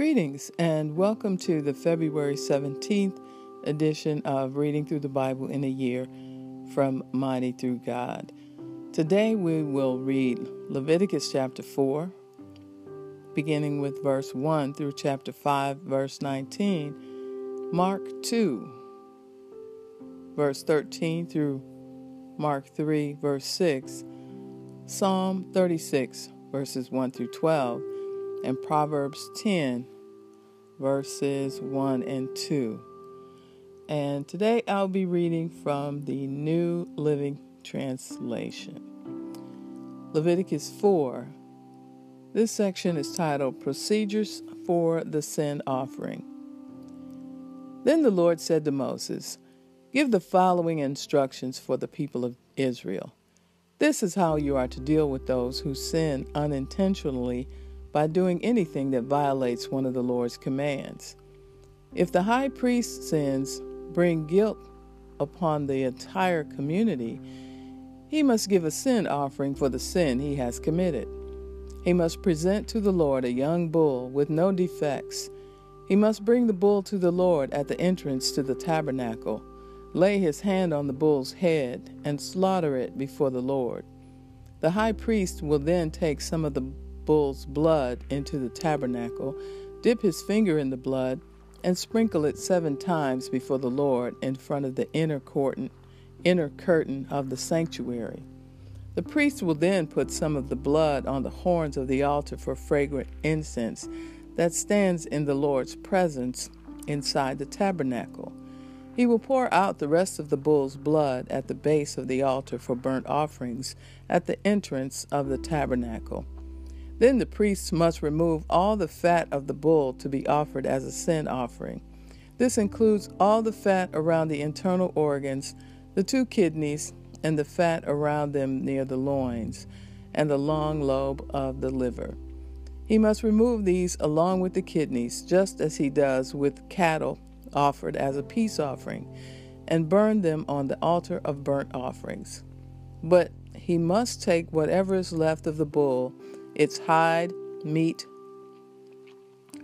Greetings and welcome to the February 17th edition of Reading Through the Bible in a Year from Mighty Through God. Today we will read Leviticus chapter 4, beginning with verse 1 through chapter 5, verse 19, Mark 2, verse 13 through Mark 3, verse 6, Psalm 36, verses 1 through 12 and Proverbs 10, verses 1 and 2. And today I'll be reading from the New Living Translation. Leviticus 4. This section is titled Procedures for the Sin Offering. Then the Lord said to Moses, Give the following instructions for the people of Israel. This is how you are to deal with those who sin unintentionally by doing anything that violates one of the Lord's commands. If the high priest sins bring guilt upon the entire community, he must give a sin offering for the sin he has committed. He must present to the Lord a young bull with no defects. He must bring the bull to the Lord at the entrance to the tabernacle, lay his hand on the bull's head, and slaughter it before the Lord. The high priest will then take some of the bull's blood into the tabernacle, dip his finger in the blood, and sprinkle it seven times before the Lord in front of the inner curtain, inner curtain of the sanctuary. The priest will then put some of the blood on the horns of the altar for fragrant incense that stands in the Lord's presence inside the tabernacle. He will pour out the rest of the bull's blood at the base of the altar for burnt offerings at the entrance of the tabernacle. Then the priests must remove all the fat of the bull to be offered as a sin offering. This includes all the fat around the internal organs, the two kidneys, and the fat around them near the loins, and the long lobe of the liver. He must remove these along with the kidneys, just as he does with cattle offered as a peace offering, and burn them on the altar of burnt offerings. But he must take whatever is left of the bull its hide, meat,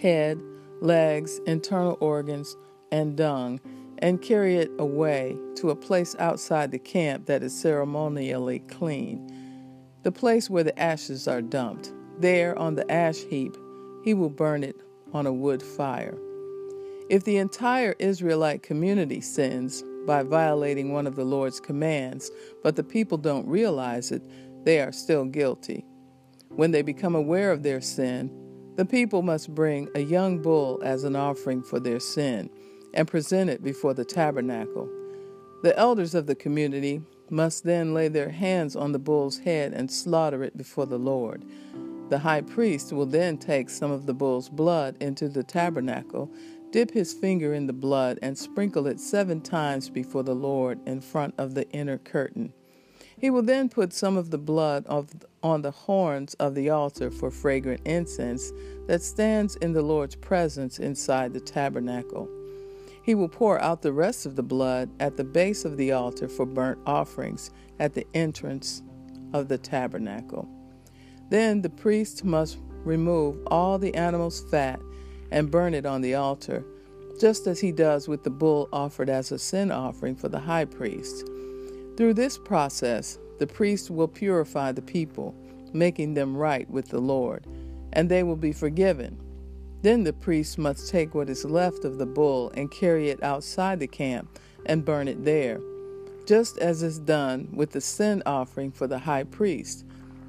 head, legs, internal organs, and dung, and carry it away to a place outside the camp that is ceremonially clean, the place where the ashes are dumped. There, on the ash heap, he will burn it on a wood fire. If the entire Israelite community sins by violating one of the Lord's commands, but the people don't realize it, they are still guilty. When they become aware of their sin, the people must bring a young bull as an offering for their sin and present it before the tabernacle. The elders of the community must then lay their hands on the bull's head and slaughter it before the Lord. The high priest will then take some of the bull's blood into the tabernacle, dip his finger in the blood, and sprinkle it seven times before the Lord in front of the inner curtain. He will then put some of the blood of, on the horns of the altar for fragrant incense that stands in the Lord's presence inside the tabernacle. He will pour out the rest of the blood at the base of the altar for burnt offerings at the entrance of the tabernacle. Then the priest must remove all the animal's fat and burn it on the altar, just as he does with the bull offered as a sin offering for the high priest. Through this process, the priest will purify the people, making them right with the Lord, and they will be forgiven. Then the priest must take what is left of the bull and carry it outside the camp and burn it there, just as is done with the sin offering for the high priest.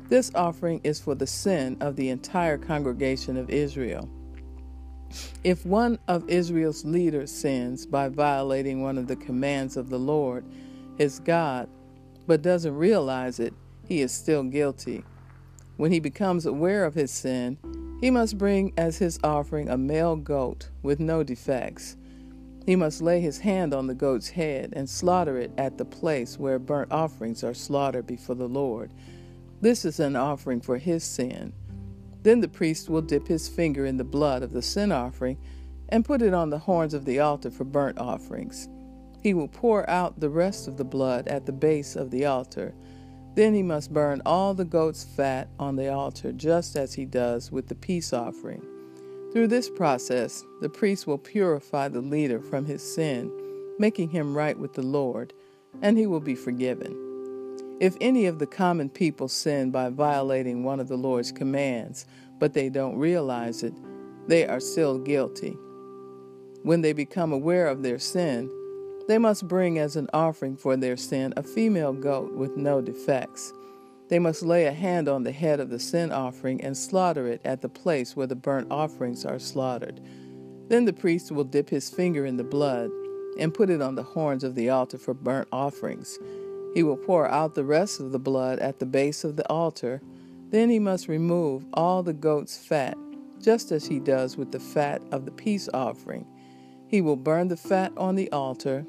This offering is for the sin of the entire congregation of Israel. If one of Israel's leaders sins by violating one of the commands of the Lord, his God, but doesn't realize it, he is still guilty. When he becomes aware of his sin, he must bring as his offering a male goat with no defects. He must lay his hand on the goat's head and slaughter it at the place where burnt offerings are slaughtered before the Lord. This is an offering for his sin. Then the priest will dip his finger in the blood of the sin offering and put it on the horns of the altar for burnt offerings. He will pour out the rest of the blood at the base of the altar. Then he must burn all the goat's fat on the altar, just as he does with the peace offering. Through this process, the priest will purify the leader from his sin, making him right with the Lord, and he will be forgiven. If any of the common people sin by violating one of the Lord's commands, but they don't realize it, they are still guilty. When they become aware of their sin, they must bring as an offering for their sin a female goat with no defects. They must lay a hand on the head of the sin offering and slaughter it at the place where the burnt offerings are slaughtered. Then the priest will dip his finger in the blood and put it on the horns of the altar for burnt offerings. He will pour out the rest of the blood at the base of the altar. Then he must remove all the goat's fat, just as he does with the fat of the peace offering. He will burn the fat on the altar,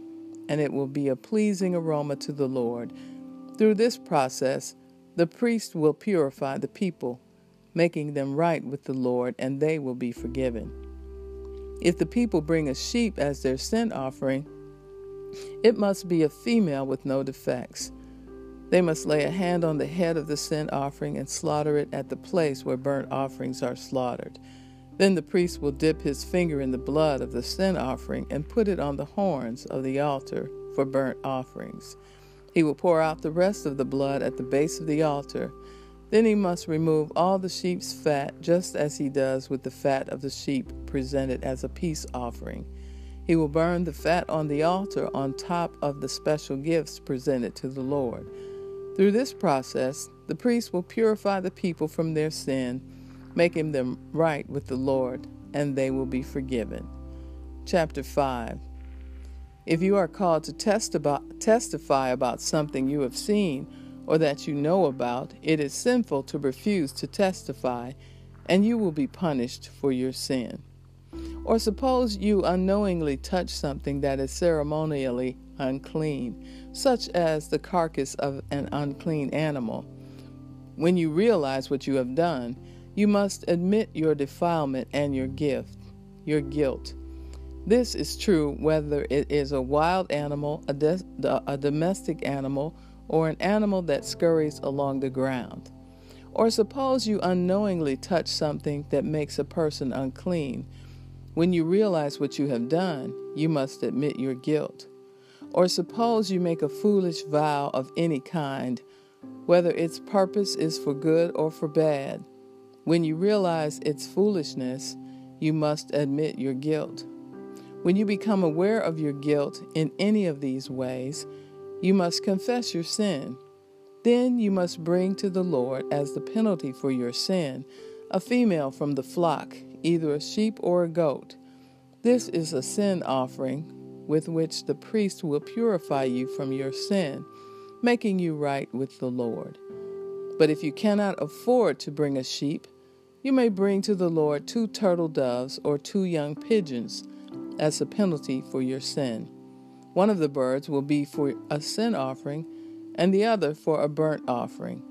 and it will be a pleasing aroma to the Lord. Through this process, the priest will purify the people, making them right with the Lord, and they will be forgiven. If the people bring a sheep as their sin offering, it must be a female with no defects. They must lay a hand on the head of the sin offering and slaughter it at the place where burnt offerings are slaughtered. Then the priest will dip his finger in the blood of the sin offering and put it on the horns of the altar for burnt offerings. He will pour out the rest of the blood at the base of the altar. Then he must remove all the sheep's fat, just as he does with the fat of the sheep presented as a peace offering. He will burn the fat on the altar on top of the special gifts presented to the Lord. Through this process, the priest will purify the people from their sin making them right with the Lord, and they will be forgiven. Chapter 5 If you are called to test about, testify about something you have seen or that you know about, it is sinful to refuse to testify, and you will be punished for your sin. Or suppose you unknowingly touch something that is ceremonially unclean, such as the carcass of an unclean animal. When you realize what you have done, you must admit your defilement and your gift, your guilt. This is true whether it is a wild animal, a, de- a domestic animal, or an animal that scurries along the ground. Or suppose you unknowingly touch something that makes a person unclean. When you realize what you have done, you must admit your guilt. Or suppose you make a foolish vow of any kind, whether its purpose is for good or for bad. When you realize its foolishness, you must admit your guilt. When you become aware of your guilt in any of these ways, you must confess your sin. Then you must bring to the Lord as the penalty for your sin a female from the flock, either a sheep or a goat. This is a sin offering with which the priest will purify you from your sin, making you right with the Lord. But if you cannot afford to bring a sheep, you may bring to the Lord two turtle doves or two young pigeons as a penalty for your sin. One of the birds will be for a sin offering, and the other for a burnt offering.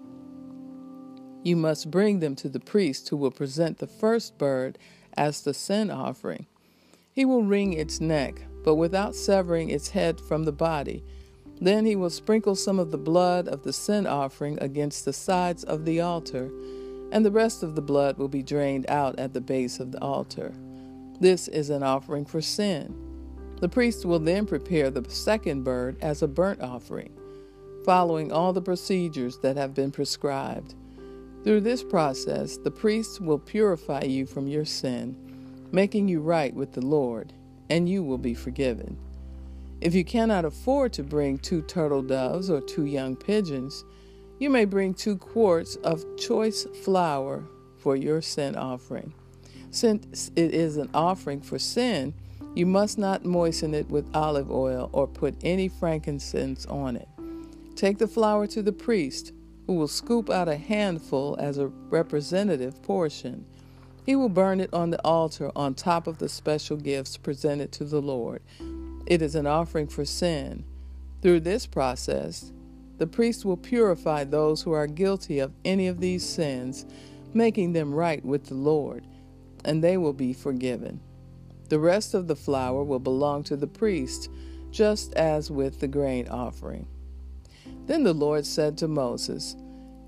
You must bring them to the priest, who will present the first bird as the sin offering. He will wring its neck, but without severing its head from the body. Then he will sprinkle some of the blood of the sin offering against the sides of the altar and the rest of the blood will be drained out at the base of the altar. This is an offering for sin. The priest will then prepare the second bird as a burnt offering, following all the procedures that have been prescribed. Through this process, the priest will purify you from your sin, making you right with the Lord, and you will be forgiven. If you cannot afford to bring two turtle doves or two young pigeons, you may bring two quarts of choice flour for your sin offering. Since it is an offering for sin, you must not moisten it with olive oil or put any frankincense on it. Take the flour to the priest, who will scoop out a handful as a representative portion. He will burn it on the altar on top of the special gifts presented to the Lord. It is an offering for sin. Through this process, the priest will purify those who are guilty of any of these sins, making them right with the Lord, and they will be forgiven. The rest of the flour will belong to the priest, just as with the grain offering. Then the Lord said to Moses,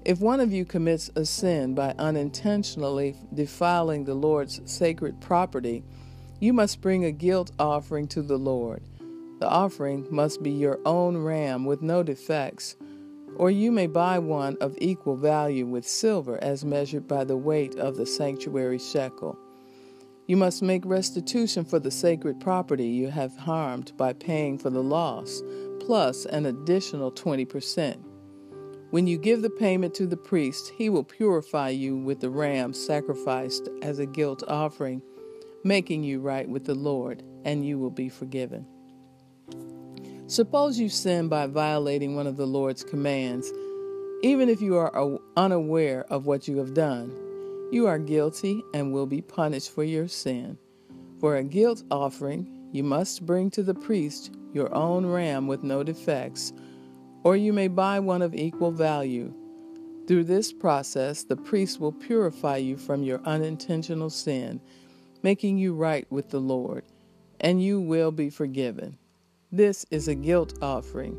If one of you commits a sin by unintentionally defiling the Lord's sacred property, you must bring a guilt offering to the Lord. The offering must be your own ram with no defects, or you may buy one of equal value with silver as measured by the weight of the sanctuary shekel. You must make restitution for the sacred property you have harmed by paying for the loss, plus an additional 20%. When you give the payment to the priest, he will purify you with the ram sacrificed as a guilt offering, making you right with the Lord, and you will be forgiven. Suppose you sin by violating one of the Lord's commands, even if you are unaware of what you have done. You are guilty and will be punished for your sin. For a guilt offering, you must bring to the priest your own ram with no defects or you may buy one of equal value. Through this process, the priest will purify you from your unintentional sin, making you right with the Lord, and you will be forgiven. This is a guilt offering,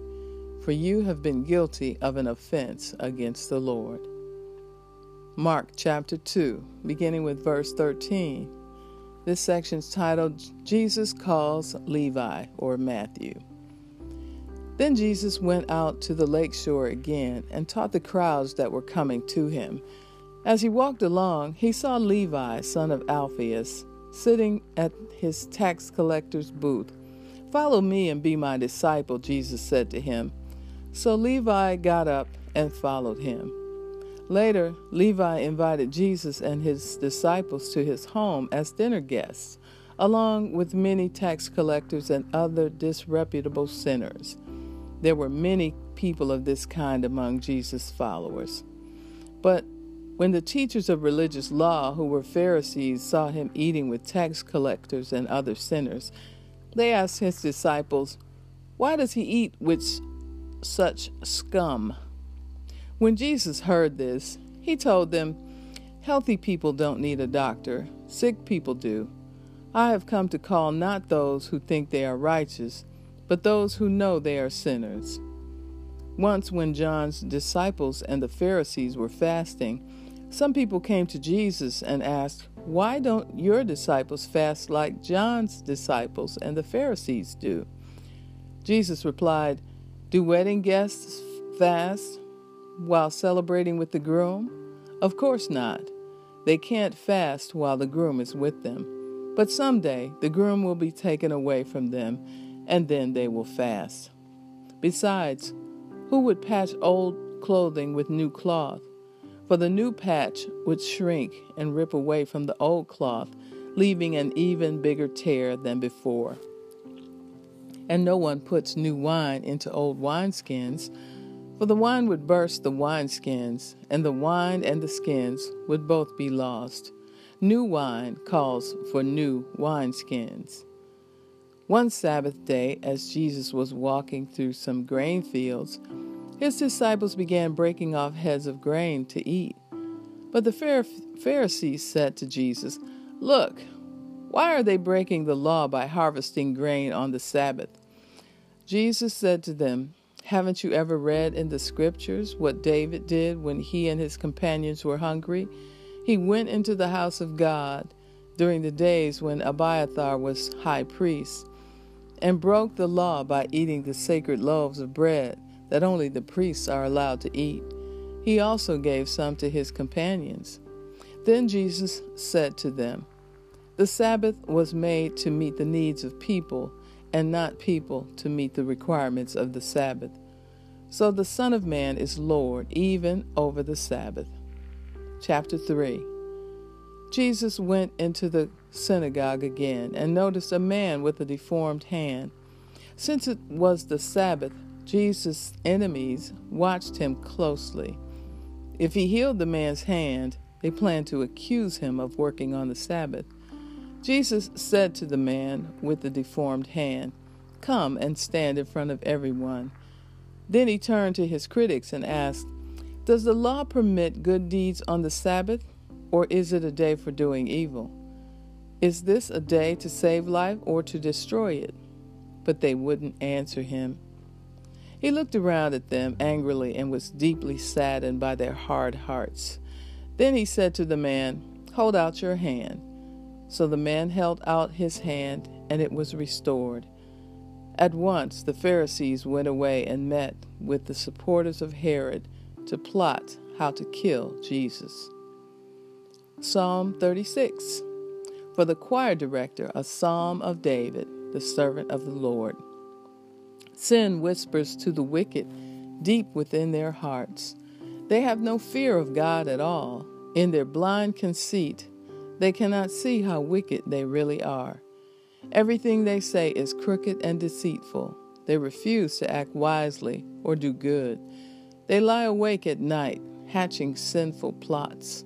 for you have been guilty of an offense against the Lord. Mark chapter 2, beginning with verse 13. This section is titled Jesus Calls Levi or Matthew. Then Jesus went out to the lake shore again and taught the crowds that were coming to him. As he walked along, he saw Levi, son of Alphaeus, sitting at his tax collector's booth. Follow me and be my disciple, Jesus said to him. So Levi got up and followed him. Later, Levi invited Jesus and his disciples to his home as dinner guests, along with many tax collectors and other disreputable sinners. There were many people of this kind among Jesus' followers. But when the teachers of religious law, who were Pharisees, saw him eating with tax collectors and other sinners, they asked his disciples, Why does he eat with such scum? When Jesus heard this, he told them, Healthy people don't need a doctor, sick people do. I have come to call not those who think they are righteous but those who know they are sinners. Once, when John's disciples and the Pharisees were fasting, some people came to Jesus and asked, Why don't your disciples fast like John's disciples and the Pharisees do? Jesus replied, Do wedding guests fast while celebrating with the groom? Of course not. They can't fast while the groom is with them. But someday the groom will be taken away from them and then they will fast. Besides, who would patch old clothing with new cloth? For the new patch would shrink and rip away from the old cloth, leaving an even bigger tear than before. And no one puts new wine into old wineskins, for the wine would burst the wineskins, and the wine and the skins would both be lost. New wine calls for new wineskins. One Sabbath day, as Jesus was walking through some grain fields, his disciples began breaking off heads of grain to eat. But the Pharisees said to Jesus, Look, why are they breaking the law by harvesting grain on the Sabbath? Jesus said to them, Haven't you ever read in the scriptures what David did when he and his companions were hungry? He went into the house of God during the days when Abiathar was high priest and broke the law by eating the sacred loaves of bread that only the priests are allowed to eat. He also gave some to his companions. Then Jesus said to them, The Sabbath was made to meet the needs of people, and not people to meet the requirements of the Sabbath. So the Son of Man is Lord even over the Sabbath. Chapter 3 Jesus went into the synagogue again and noticed a man with a deformed hand. Since it was the Sabbath, Jesus' enemies watched him closely. If he healed the man's hand, they planned to accuse him of working on the Sabbath. Jesus said to the man with the deformed hand, Come and stand in front of everyone. Then he turned to his critics and asked, Does the law permit good deeds on the Sabbath? Or is it a day for doing evil? Is this a day to save life or to destroy it? But they wouldn't answer him. He looked around at them angrily and was deeply saddened by their hard hearts. Then he said to the man, Hold out your hand. So the man held out his hand, and it was restored. At once the Pharisees went away and met with the supporters of Herod to plot how to kill Jesus. Psalm 36 For the choir director, a psalm of David, the servant of the Lord. Sin whispers to the wicked deep within their hearts. They have no fear of God at all. In their blind conceit, they cannot see how wicked they really are. Everything they say is crooked and deceitful. They refuse to act wisely or do good. They lie awake at night, hatching sinful plots.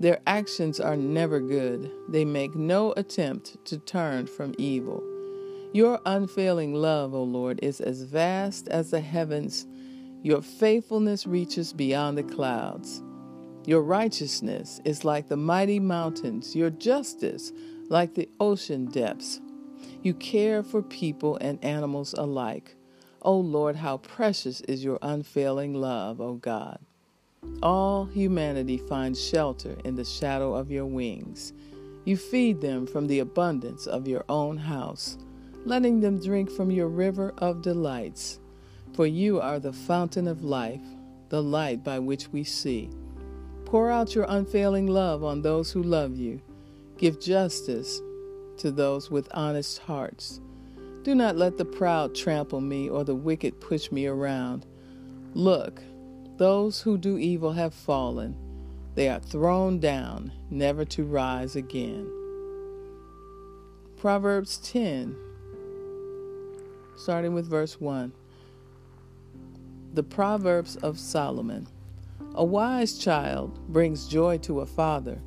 Their actions are never good. They make no attempt to turn from evil. Your unfailing love, O Lord, is as vast as the heavens. Your faithfulness reaches beyond the clouds. Your righteousness is like the mighty mountains, your justice like the ocean depths. You care for people and animals alike. O Lord, how precious is your unfailing love, O God. All humanity finds shelter in the shadow of your wings. You feed them from the abundance of your own house, letting them drink from your river of delights. For you are the fountain of life, the light by which we see. Pour out your unfailing love on those who love you. Give justice to those with honest hearts. Do not let the proud trample me or the wicked push me around. Look, those who do evil have fallen. They are thrown down, never to rise again. Proverbs 10, starting with verse 1. The Proverbs of Solomon. A wise child brings joy to a father,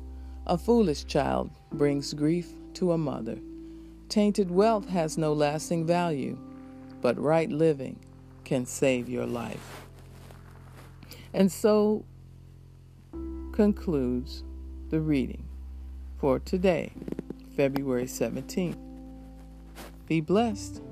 a foolish child brings grief to a mother. Tainted wealth has no lasting value, but right living can save your life. And so concludes the reading for today, February 17th. Be blessed.